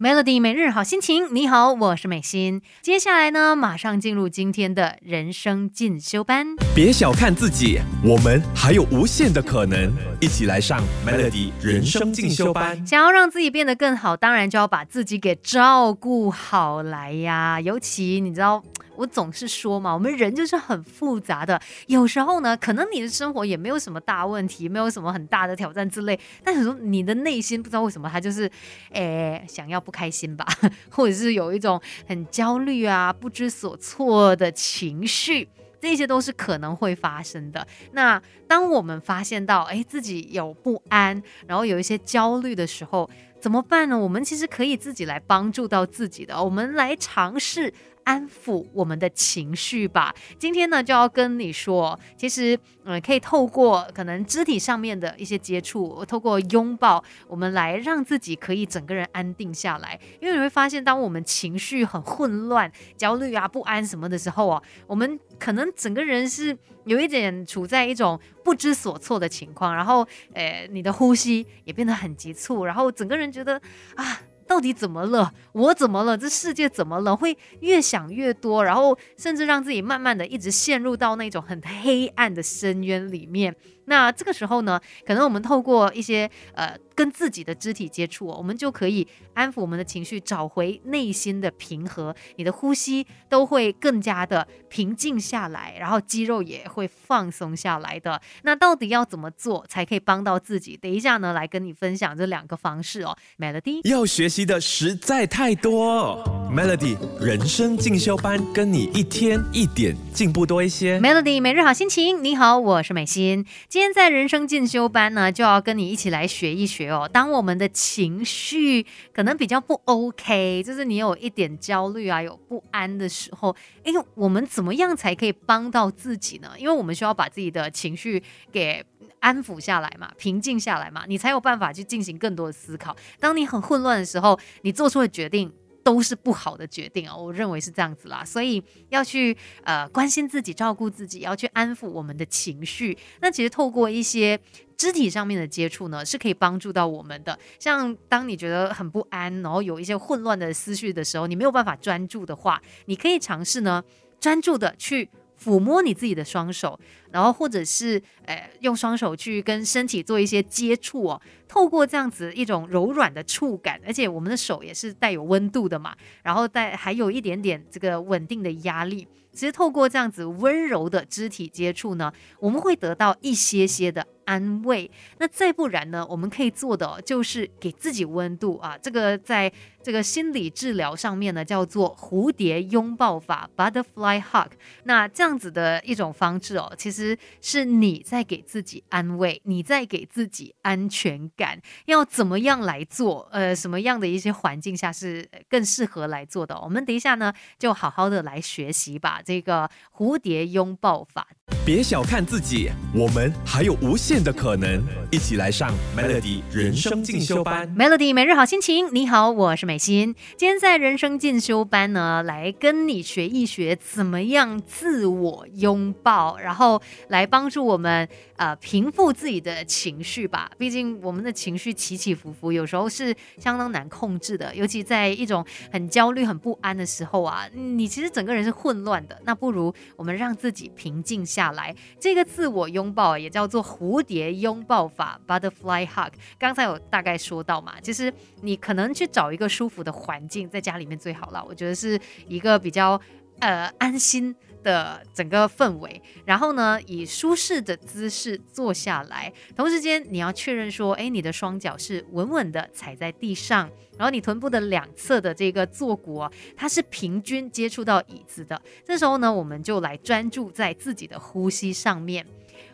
Melody 每日好心情，你好，我是美心。接下来呢，马上进入今天的人生进修班。别小看自己，我们还有无限的可能。一起来上 Melody 人生进修班。想要让自己变得更好，当然就要把自己给照顾好来呀。尤其你知道。我总是说嘛，我们人就是很复杂的。有时候呢，可能你的生活也没有什么大问题，没有什么很大的挑战之类。但有时候你的内心不知道为什么，他就是，诶，想要不开心吧，或者是有一种很焦虑啊、不知所措的情绪，这些都是可能会发生的。那当我们发现到，诶，自己有不安，然后有一些焦虑的时候，怎么办呢？我们其实可以自己来帮助到自己的，我们来尝试。安抚我们的情绪吧。今天呢，就要跟你说，其实，嗯，可以透过可能肢体上面的一些接触，透过拥抱，我们来让自己可以整个人安定下来。因为你会发现，当我们情绪很混乱、焦虑啊、不安什么的时候啊，我们可能整个人是有一点处在一种不知所措的情况，然后，呃，你的呼吸也变得很急促，然后整个人觉得啊。到底怎么了？我怎么了？这世界怎么了？会越想越多，然后甚至让自己慢慢的一直陷入到那种很黑暗的深渊里面。那这个时候呢，可能我们透过一些呃跟自己的肢体接触，我们就可以安抚我们的情绪，找回内心的平和，你的呼吸都会更加的平静下来，然后肌肉也会放松下来的。那到底要怎么做才可以帮到自己？等一下呢，来跟你分享这两个方式哦。Melody 要学习的实在太多，Melody 人生进修班跟你一天一点进步多一些。Melody 每日好心情，你好，我是美心。今天在人生进修班呢，就要跟你一起来学一学哦。当我们的情绪可能比较不 OK，就是你有一点焦虑啊，有不安的时候，哎，我们怎么样才可以帮到自己呢？因为我们需要把自己的情绪给安抚下来嘛，平静下来嘛，你才有办法去进行更多的思考。当你很混乱的时候，你做出的决定。都是不好的决定啊，我认为是这样子啦，所以要去呃关心自己，照顾自己，要去安抚我们的情绪。那其实透过一些肢体上面的接触呢，是可以帮助到我们的。像当你觉得很不安，然后有一些混乱的思绪的时候，你没有办法专注的话，你可以尝试呢，专注的去。抚摸你自己的双手，然后或者是呃用双手去跟身体做一些接触哦，透过这样子一种柔软的触感，而且我们的手也是带有温度的嘛，然后带还有一点点这个稳定的压力。其实透过这样子温柔的肢体接触呢，我们会得到一些些的。安慰，那再不然呢？我们可以做的就是给自己温度啊。这个在这个心理治疗上面呢，叫做蝴蝶拥抱法 （Butterfly Hug）。那这样子的一种方式哦，其实是你在给自己安慰，你在给自己安全感。要怎么样来做？呃，什么样的一些环境下是更适合来做的？我们等一下呢，就好好的来学习吧。这个蝴蝶拥抱法。别小看自己，我们还有无限的可能。一起来上 Melody 人生进修班。Melody 每日好心情，你好，我是美心。今天在人生进修班呢，来跟你学一学怎么样自我拥抱，然后来帮助我们呃平复自己的情绪吧。毕竟我们的情绪起起伏伏，有时候是相当难控制的，尤其在一种很焦虑、很不安的时候啊，你其实整个人是混乱的。那不如我们让自己平静下来。这个自我拥抱也叫做蝴蝶拥抱法 （Butterfly Hug）。刚才有大概说到嘛，其实你可能去找一个舒服的环境，在家里面最好了。我觉得是一个比较呃安心的整个氛围。然后呢，以舒适的姿势坐下来，同时间你要确认说，哎，你的双脚是稳稳的踩在地上。然后你臀部的两侧的这个坐骨哦，它是平均接触到椅子的。这时候呢，我们就来专注在自己的呼吸上面。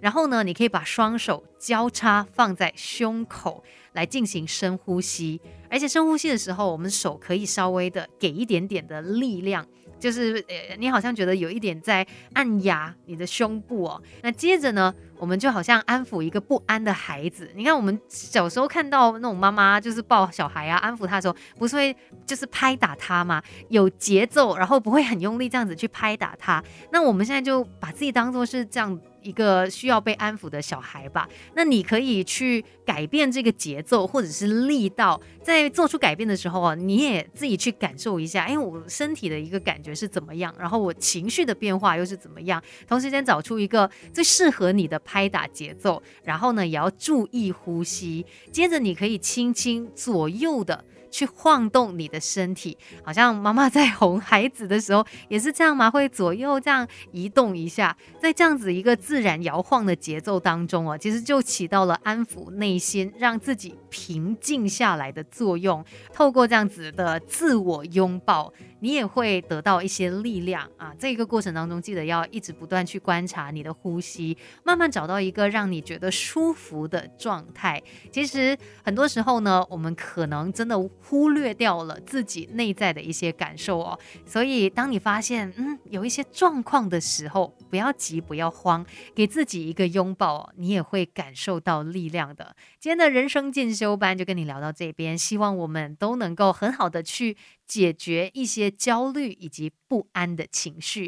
然后呢，你可以把双手交叉放在胸口来进行深呼吸。而且深呼吸的时候，我们手可以稍微的给一点点的力量。就是呃，你好像觉得有一点在按压你的胸部哦。那接着呢，我们就好像安抚一个不安的孩子。你看，我们小时候看到那种妈妈就是抱小孩啊，安抚他的时候，不是会就是拍打他嘛？有节奏，然后不会很用力这样子去拍打他。那我们现在就把自己当做是这样。一个需要被安抚的小孩吧。那你可以去改变这个节奏或者是力道，在做出改变的时候啊，你也自己去感受一下，哎，我身体的一个感觉是怎么样，然后我情绪的变化又是怎么样，同时间找出一个最适合你的拍打节奏，然后呢，也要注意呼吸。接着你可以轻轻左右的。去晃动你的身体，好像妈妈在哄孩子的时候也是这样吗？会左右这样移动一下，在这样子一个自然摇晃的节奏当中哦，其实就起到了安抚内心、让自己平静下来的作用。透过这样子的自我拥抱。你也会得到一些力量啊！这个过程当中，记得要一直不断去观察你的呼吸，慢慢找到一个让你觉得舒服的状态。其实很多时候呢，我们可能真的忽略掉了自己内在的一些感受哦。所以，当你发现嗯有一些状况的时候，不要急，不要慌，给自己一个拥抱，你也会感受到力量的。今天的人生进修班就跟你聊到这边，希望我们都能够很好的去。解决一些焦虑以及不安的情绪。